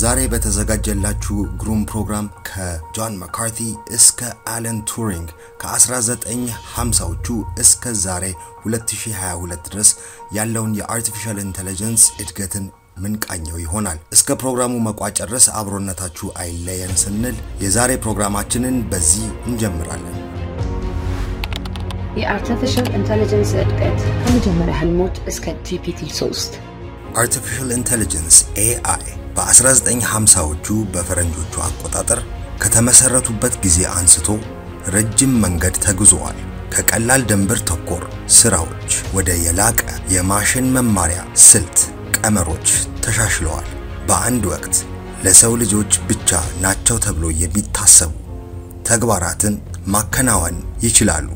ዛሬ በተዘጋጀላችሁ ግሩም ፕሮግራም ከጆን መካርቲ እስከ አለን ቱሪንግ ከ1950ዎቹ እስከ ዛሬ 2022 ድረስ ያለውን የ artificial intelligence እድገትን ምንቃኘው ይሆናል። እስከ ፕሮግራሙ መቋጫ ድረስ አብሮነታችሁ አይለየን ስንል የዛሬ ፕሮግራማችንን በዚህ እንጀምራለን። የ artificial intelligence እድገት ከመጀመሪያ ህልሞች እስከ GPT 3 artificial intelligence AI በ1950ዎቹ በፈረንጆቹ አቆጣጠር ከተመሰረቱበት ጊዜ አንስቶ ረጅም መንገድ ተጉዘዋል። ከቀላል ደንብ ተኮር ስራዎች ወደ የላቀ የማሽን መማሪያ ስልት ቀመሮች ተሻሽለዋል። በአንድ ወቅት ለሰው ልጆች ብቻ ናቸው ተብሎ የሚታሰቡ ተግባራትን ማከናወን ይችላሉ።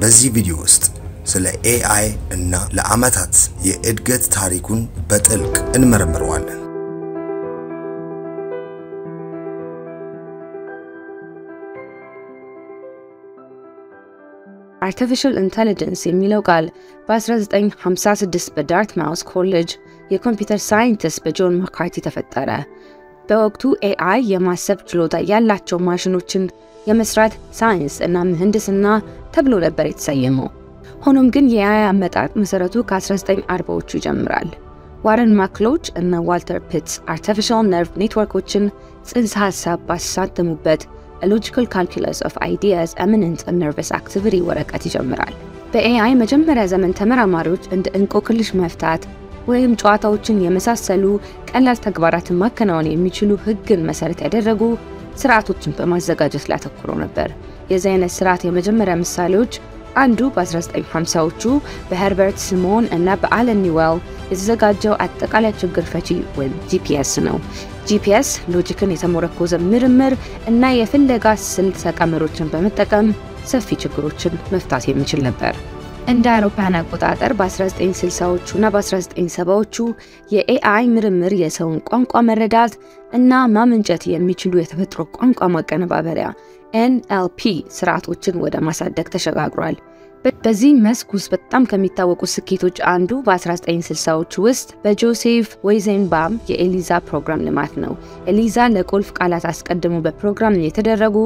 በዚህ ቪዲዮ ውስጥ ስለ AI እና ለዓመታት የእድገት ታሪኩን በጥልቅ እንመረምረዋለን። Artificial Intelligence የሚለው ቃል በ1956 በዳርትማውስ ኮሌጅ የኮምፒውተር ሳይንቲስት በጆን መካርቲ ተፈጠረ። በወቅቱ AI የማሰብ ችሎታ ያላቸው ማሽኖችን የመስራት ሳይንስ እና ምህንድስና ተብሎ ነበር የተሰየመው። ሆኖም ግን የ AI አመጣጥ መሰረቱ ከ1940ዎቹ ይጀምራል። ዋረን ማክሎች እና ዋልተር ፒትስ artificial ነርቭ ኔትወርኮችን ጽንሰ ሀሳብ ባሳተሙበት Logical Calculus of Ideas Immanent Nervous Activity ወረቀት ይጀምራል። በ AI መጀመሪያ ዘመን ተመራማሪዎች እንደ እንቆቅልሽ መፍታት ወይም ጨዋታዎችን የመሳሰሉ ቀላል ተግባራትን ማከናወን የሚችሉ ህግን መሰረት ያደረጉ ስርዓቶችን በማዘጋጀት ላይ አተኩሮ ነበር። የዚህ አይነት ስርዓት የመጀመሪያ ምሳሌዎች አንዱ በ1950ዎቹ በሄርበርት ሲሞን እና በአለን ኒዌል የተዘጋጀው አጠቃላይ ችግር ፈቺ ወይም GPS ነው። GPS ሎጂክን የተመረኮዘ ምርምር እና የፍለጋ ስልት ቀመሮችን በመጠቀም ሰፊ ችግሮችን መፍታት የሚችል ነበር። እንደ አውሮፓውያን አቆጣጠር በ1960ዎቹ እና በ1970ዎቹ የ AI ምርምር የሰውን ቋንቋ መረዳት እና ማመንጨት የሚችሉ የተፈጥሮ ቋንቋ ማቀነባበሪያ NLP ስርዓቶችን ወደ ማሳደግ ተሸጋግሯል። በዚህ መስክ ውስጥ በጣም ከሚታወቁ ስኬቶች አንዱ በ1960ዎቹ ውስጥ በጆሴፍ ዌይዘንባም የኤሊዛ ፕሮግራም ልማት ነው። ኤሊዛ ለቁልፍ ቃላት አስቀድሞ በፕሮግራም የተደረጉ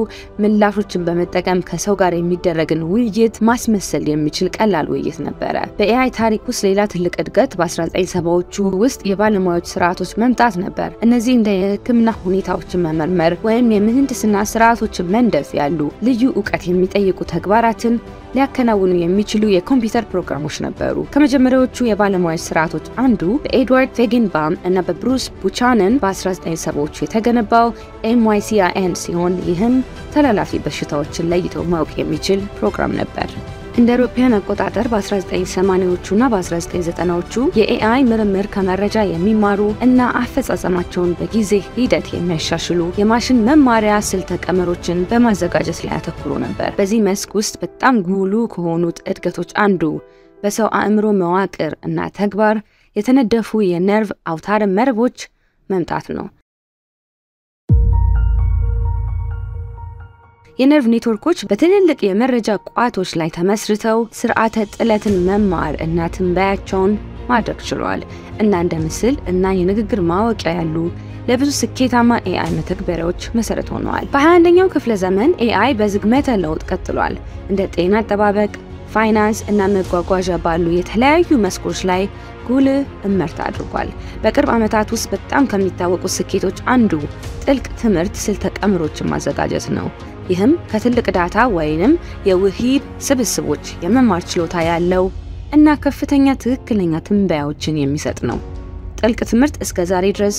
ምላሾችን በመጠቀም ከሰው ጋር የሚደረግን ውይይት ማስመሰል የሚችል ቀላል ውይይት ነበረ። በ AI ታሪክ ውስጥ ሌላ ትልቅ እድገት በ1970ዎቹ ውስጥ የባለሙያዎች ስርዓቶች መምጣት ነበር። እነዚህ እንደ የሕክምና ሁኔታዎችን መመርመር ወይም የምህንድስና ስርዓቶችን መንደፍ ያሉ ልዩ እውቀት የሚጠይቁ ተግባራትን ሊያከናውኑ የሚችሉ የኮምፒውተር ፕሮግራሞች ነበሩ። ከመጀመሪያዎቹ የባለሙያዎች ስርዓቶች አንዱ በኤድዋርድ ፌጌንባም እና በብሩስ ቡቻነን በ1970ዎቹ የተገነባው MYCIN ሲሆን ይህም ተላላፊ በሽታዎችን ለይቶ ማወቅ የሚችል ፕሮግራም ነበር። እንደ አውሮፓውያን አቆጣጠር በ1980ዎቹ እና በ1990ዎቹ የኤአይ ምርምር ከመረጃ የሚማሩ እና አፈጻጸማቸውን በጊዜ ሂደት የሚያሻሽሉ የማሽን መማሪያ ስልተ ቀመሮችን በማዘጋጀት ላይ ያተኩሩ ነበር። በዚህ መስክ ውስጥ በጣም ጉልህ ከሆኑት እድገቶች አንዱ በሰው አእምሮ መዋቅር እና ተግባር የተነደፉ የነርቭ አውታረ መረቦች መምጣት ነው። የነርቭ ኔትወርኮች በትልልቅ የመረጃ ቋቶች ላይ ተመስርተው ስርዓተ ጥለትን መማር እና ትንበያቸውን ማድረግ ችሏል እና እንደ ምስል እና የንግግር ማወቂያ ያሉ ለብዙ ስኬታማ AI መተግበሪያዎች መሰረት ሆነዋል። በ21ኛው ክፍለ ዘመን AI በዝግመተ ለውጥ ቀጥሏል። እንደ ጤና አጠባበቅ፣ ፋይናንስ እና መጓጓዣ ባሉ የተለያዩ መስኮች ላይ ጉልህ እመርታ አድርጓል። በቅርብ ዓመታት ውስጥ በጣም ከሚታወቁ ስኬቶች አንዱ ጥልቅ ትምህርት ስልተ ቀመሮችን ማዘጋጀት ነው። ይህም ከትልቅ ዳታ ወይንም የውሂብ ስብስቦች የመማር ችሎታ ያለው እና ከፍተኛ ትክክለኛ ትንበያዎችን የሚሰጥ ነው። ጥልቅ ትምህርት እስከ ዛሬ ድረስ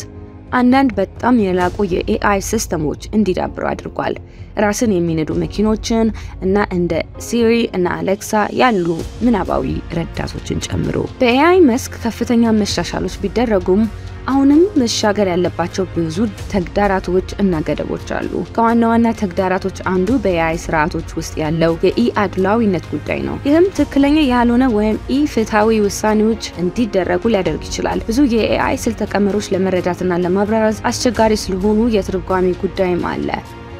አንዳንድ በጣም የላቁ የ AI ሲስተሞች እንዲዳብሩ አድርጓል። ራስን የሚነዱ መኪኖችን እና እንደ ሲሪ እና አሌክሳ ያሉ ምናባዊ ረዳቶችን ጨምሮ በ AI መስክ ከፍተኛ መሻሻሎች ቢደረጉም አሁንም መሻገር ያለባቸው ብዙ ተግዳሮቶች እና ገደቦች አሉ። ከዋና ዋና ተግዳሮቶች አንዱ በ AI ስርዓቶች ውስጥ ያለው የኢ አድሏዊነት ጉዳይ ነው። ይህም ትክክለኛ ያልሆነ ወይም ኢ ፍትሐዊ ውሳኔዎች እንዲደረጉ ሊያደርግ ይችላል። ብዙ የ AI ስልተ ቀመሮች ለመረዳትና ለማብራራት አስቸጋሪ ስለሆኑ የትርጓሜ ጉዳይም አለ።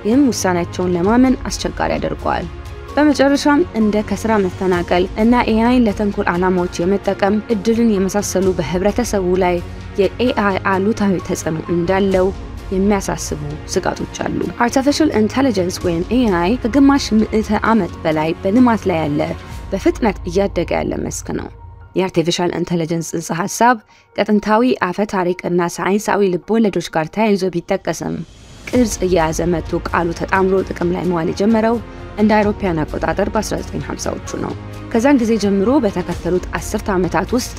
ይህም ውሳኔያቸውን ለማመን አስቸጋሪ ያደርገዋል። በመጨረሻም እንደ ከስራ መፈናቀል እና AI ን ለተንኮል ዓላማዎች የመጠቀም እድልን የመሳሰሉ በህብረተሰቡ ላይ የ AI አሉታዊ ተጽዕኖ እንዳለው የሚያሳስቡ ስጋቶች አሉ። Artificial Intelligence ወይም AI ከግማሽ ምዕተ ዓመት በላይ በልማት ላይ ያለ በፍጥነት እያደገ ያለ መስክ ነው። የ Artificial Intelligence ጽንሰ ሀሳብ ከጥንታዊ አፈ ታሪክ እና ሳይንሳዊ ልቦወለዶች ጋር ተያይዞ ቢጠቀስም ቅርጽ እየያዘ መጥቶ ቃሉ ተጣምሮ ጥቅም ላይ መዋል የጀመረው እንደ አውሮፓውያን አቆጣጠር በ1950ዎቹ ነው። ከዛን ጊዜ ጀምሮ በተከተሉት አስርተ ዓመታት ውስጥ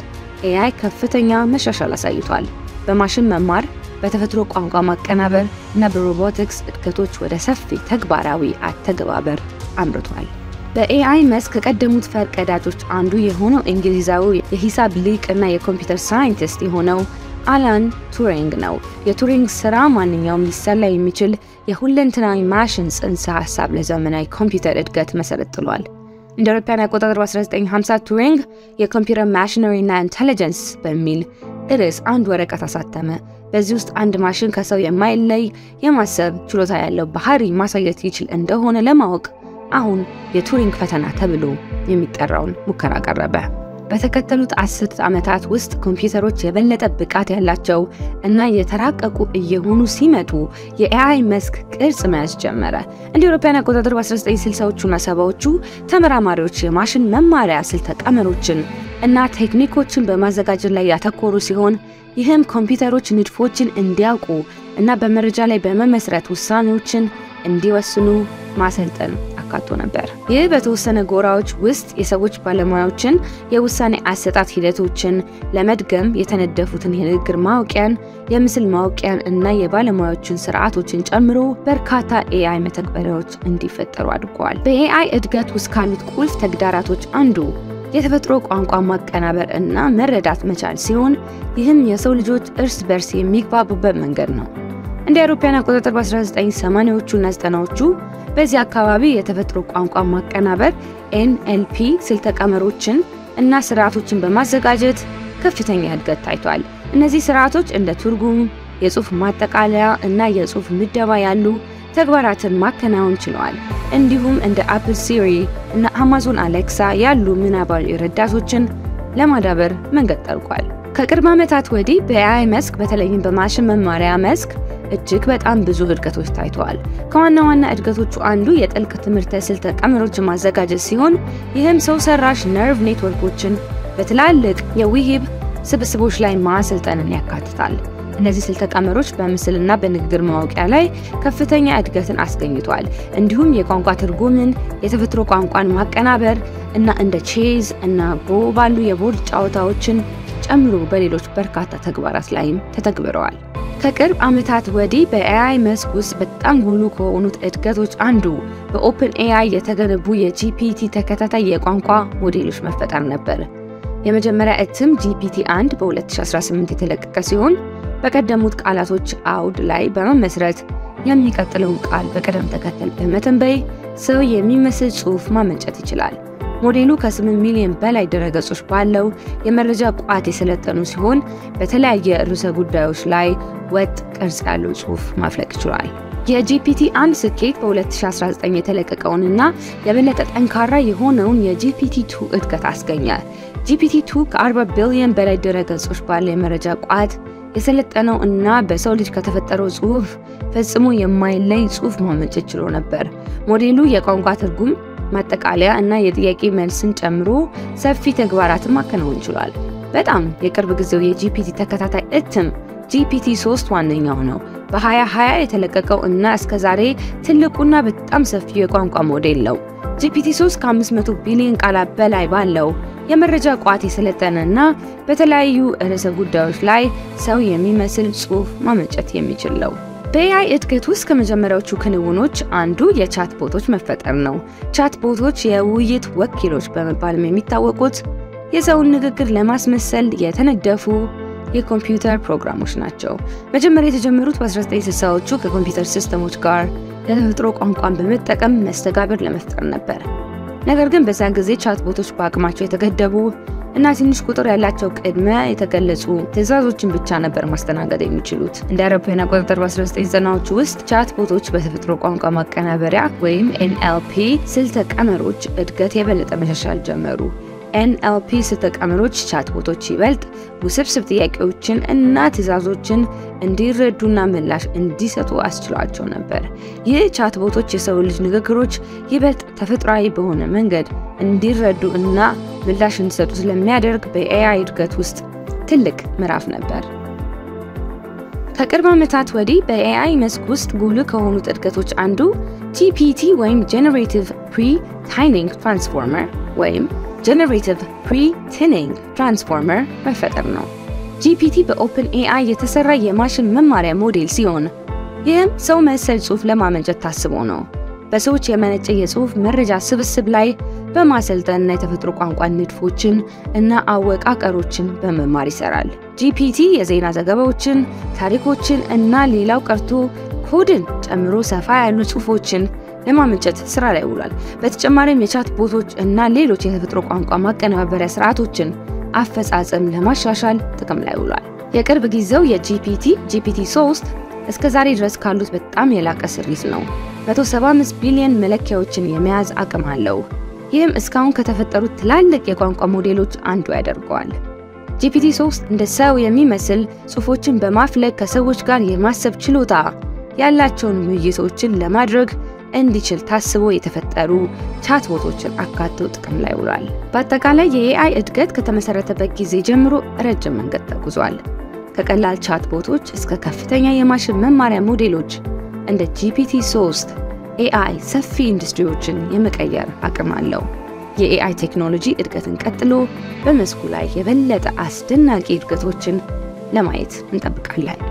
AI ከፍተኛ መሻሻል አሳይቷል። በማሽን መማር፣ በተፈጥሮ ቋንቋ ማቀናበር እና በሮቦቲክስ እድገቶች ወደ ሰፊ ተግባራዊ አተገባበር አምርቷል። በ AI መስክ ከቀደሙት ፈርቀዳጆች አንዱ የሆነው እንግሊዛዊ የሂሳብ ሊቅ እና የኮምፒውተር ሳይንቲስት የሆነው አላን ቱሪንግ ነው። የቱሪንግ ስራ ማንኛውም ሊሰላ የሚችል የሁለንተናዊ ማሽን ጽንሰ ሀሳብ ለዘመናዊ ኮምፒውተር እድገት መሰረት ጥሏል። እንደ አውሮፓውያን አቆጣጠር በ1950 ቱሪንግ የ Computer Machinery እና Intelligence በሚል ርዕስ አንድ ወረቀት አሳተመ። በዚህ ውስጥ አንድ ማሽን ከሰው የማይለይ የማሰብ ችሎታ ያለው ባህሪ ማሳየት ይችል እንደሆነ ለማወቅ አሁን የቱሪንግ ፈተና ተብሎ የሚጠራውን ሙከራ አቀረበ። በተከተሉት አስርት ዓመታት ውስጥ ኮምፒውተሮች የበለጠ ብቃት ያላቸው እና የተራቀቁ እየሆኑ ሲመጡ የኤአይ መስክ ቅርጽ መያዝ ጀመረ። እንደ አውሮፓውያን አቆጣጠር በ1960ዎቹና ሰባዎቹ ተመራማሪዎች የማሽን መማሪያ ስልተ ቀመሮችን እና ቴክኒኮችን በማዘጋጀት ላይ ያተኮሩ ሲሆን ይህም ኮምፒውተሮች ንድፎችን እንዲያውቁ እና በመረጃ ላይ በመመስረት ውሳኔዎችን እንዲወስኑ ማሰልጠን አካቶ ነበር። ይህ በተወሰነ ጎራዎች ውስጥ የሰዎች ባለሙያዎችን የውሳኔ አሰጣጥ ሂደቶችን ለመድገም የተነደፉትን የንግግር ማወቂያን፣ የምስል ማወቂያን እና የባለሙያዎችን ስርዓቶችን ጨምሮ በርካታ AI መተግበሪያዎች እንዲፈጠሩ አድርገዋል። በ AI እድገት ውስጥ ካሉት ቁልፍ ተግዳሮቶች አንዱ የተፈጥሮ ቋንቋ ማቀናበር እና መረዳት መቻል ሲሆን ይህም የሰው ልጆች እርስ በርስ የሚግባቡበት መንገድ ነው። እንደ አውሮፓውያን አቆጣጠር በ1980ዎቹ እና 90ዎቹ በዚህ አካባቢ የተፈጥሮ ቋንቋ ማቀናበር NLP ስልተ ቀመሮችን እና ስርዓቶችን በማዘጋጀት ከፍተኛ እድገት ታይቷል። እነዚህ ስርዓቶች እንደ ትርጉም፣ የጽሑፍ ማጠቃለያ እና የጽሑፍ ምደባ ያሉ ተግባራትን ማከናወን ችለዋል። እንዲሁም እንደ Apple Siri እና Amazon Alexa ያሉ ምናባዊ ረዳቶችን ለማዳበር መንገድ ጠርጓል። ከቅርብ ዓመታት ወዲህ በኤአይ መስክ በተለይም በማሽን መማሪያ መስክ እጅግ በጣም ብዙ እድገቶች ታይተዋል። ከዋና ዋና እድገቶቹ አንዱ የጥልቅ ትምህርተ ስልተ ቀመሮችን ማዘጋጀት ሲሆን ይህም ሰው ሰራሽ ነርቭ ኔትወርኮችን በትላልቅ የውሂብ ስብስቦች ላይ ማሰልጠንን ያካትታል። እነዚህ ስልተ ቀመሮች በምስልና በንግግር ማወቂያ ላይ ከፍተኛ እድገትን አስገኝቷል። እንዲሁም የቋንቋ ትርጉምን፣ የተፈጥሮ ቋንቋን ማቀናበር እና እንደ ቼዝ እና ጎ ባሉ የቦርድ ጨዋታዎችን ጨምሮ በሌሎች በርካታ ተግባራት ላይም ተተግብረዋል። ከቅርብ ዓመታት ወዲህ በ AI መስክ ውስጥ በጣም ጉልህ ከሆኑት እድገቶች አንዱ በ OpenAI የተገነቡ የ GPT ተከታታይ የቋንቋ ሞዴሎች መፈጠር ነበር። የመጀመሪያ እትም GPT 1 በ2018 የተለቀቀ ሲሆን በቀደሙት ቃላቶች አውድ ላይ በመመስረት የሚቀጥለውን ቃል በቅደም ተከተል በመተንበይ ሰው የሚመስል ጽሑፍ ማመንጨት ይችላል። ሞዴሉ ከ8 ሚሊዮን በላይ ድረገጾች ባለው የመረጃ ቋት የሰለጠኑ ሲሆን በተለያየ ርዕሰ ጉዳዮች ላይ ወጥ ቅርጽ ያለው ጽሑፍ ማፍለቅ ይችላል። የ GPT አንድ ስኬት በ2019 የተለቀቀውንና የበለጠ ጠንካራ የሆነውን የ GPT two እድገት አስገኘ። GPT two ከ40 ቢሊዮን በላይ ድረገጾች ባለው የመረጃ ቋት የሰለጠነው እና በሰው ልጅ ከተፈጠረው ጽሑፍ ፈጽሞ የማይለይ ጽሑፍ ማመንጨት ችሎ ነበር። ሞዴሉ የቋንቋ ትርጉም ማጠቃለያ እና የጥያቄ መልስን ጨምሮ ሰፊ ተግባራትን ማከናወን ችሏል። በጣም የቅርብ ጊዜው የ GPT ተከታታይ እትም GPT 3 ዋነኛው ነው። በ2020 የተለቀቀው እና እስከ ዛሬ ትልቁና በጣም ሰፊው የቋንቋ ሞዴል ነው። GPT 3 ከ500 ቢሊዮን ቃላት በላይ ባለው የመረጃ ቋት የሰለጠነ እና በተለያዩ ርዕሰ ጉዳዮች ላይ ሰው የሚመስል ጽሑፍ ማመንጨት የሚችል ነው። በ AI እድገት ውስጥ ከመጀመሪያዎቹ ክንውኖች አንዱ የቻት ቦቶች መፈጠር ነው። ቻት ቦቶች የውይይት ወኪሎች በመባልም የሚታወቁት የሰውን ንግግር ለማስመሰል የተነደፉ የኮምፒውተር ፕሮግራሞች ናቸው። መጀመሪያ የተጀመሩት በ1960ዎቹ ከኮምፒውተር ሲስተሞች ጋር የተፈጥሮ ቋንቋን በመጠቀም መስተጋብር ለመፍጠር ነበር። ነገር ግን በዚያን ጊዜ ቻት ቦቶች በአቅማቸው የተገደቡ እና ትንሽ ቁጥር ያላቸው ቅድመ የተገለጹ ትዕዛዞችን ብቻ ነበር ማስተናገድ የሚችሉት። እንደ አውሮፓውያን አቆጣጠር በ1990ዎቹ ውስጥ ቻት ቦቶች በተፈጥሮ ቋንቋ ማቀናበሪያ ወይም NLP ስልተ ቀመሮች እድገት የበለጠ መሻሻል ጀመሩ። ስልተ ቀመሮች ቻትቦቶች ይበልጥ ውስብስብ ጥያቄዎችን እና ትዕዛዞችን እንዲረዱና ምላሽ እንዲሰጡ አስችሏቸው ነበር። ይህ ቻትቦቶች የሰው ልጅ ንግግሮች ይበልጥ ተፈጥሯዊ በሆነ መንገድ እንዲረዱ እና ምላሽ እንዲሰጡ ስለሚያደርግ በ AI እድገት ውስጥ ትልቅ ምዕራፍ ነበር። ከቅርብ ዓመታት ወዲህ በ AI መስክ ውስጥ ጉልህ ከሆኑት እድገቶች አንዱ GPT ወይም generative pre training transformer ወይም generative pre training transformer መፈጠር ነው። GPT በ OpenAI የተሰራ የማሽን መማሪያ ሞዴል ሲሆን ይህም ሰው መሰል ጽሑፍ ለማመንጨት ታስቦ ነው። በሰዎች የመነጨ የጽሑፍ መረጃ ስብስብ ላይ በማሰልጠንና የተፈጥሮ ቋንቋ ንድፎችን እና አወቃቀሮችን በመማር ይሰራል። ጂፒቲ የዜና ዘገባዎችን፣ ታሪኮችን እና ሌላው ቀርቶ ኮድን ጨምሮ ሰፋ ያሉ ጽሑፎችን ለማመንጨት ስራ ላይ ውሏል። በተጨማሪም የቻት ቦቶች እና ሌሎች የተፈጥሮ ቋንቋ ማቀነባበሪያ ስርዓቶችን አፈጻጸም ለማሻሻል ጥቅም ላይ ውሏል። የቅርብ ጊዜው የ GPT GPT 3 እስከ ዛሬ ድረስ ካሉት በጣም የላቀ ስሪት ነው። 175 ቢሊዮን መለኪያዎችን የመያዝ አቅም አለው። ይህም እስካሁን ከተፈጠሩት ትላልቅ የቋንቋ ሞዴሎች አንዱ ያደርገዋል። GPT 3 እንደ ሰው የሚመስል ጽሑፎችን በማፍለቅ ከሰዎች ጋር የማሰብ ችሎታ ያላቸውን ውይይቶችን ለማድረግ እንዲችል ታስቦ የተፈጠሩ ቻትቦቶችን አካቶ ጥቅም ላይ ውሏል። በአጠቃላይ የ AI እድገት ከተመሰረተበት ጊዜ ጀምሮ ረጅም መንገድ ተጉዟል። ከቀላል ቻትቦቶች እስከ ከፍተኛ የማሽን መማሪያ ሞዴሎች እንደ GPT 3 AI ሰፊ ኢንዱስትሪዎችን የመቀየር አቅም አለው። የ AI ቴክኖሎጂ እድገቱን ቀጥሎ በመስኩ ላይ የበለጠ አስደናቂ እድገቶችን ለማየት እንጠብቃለን።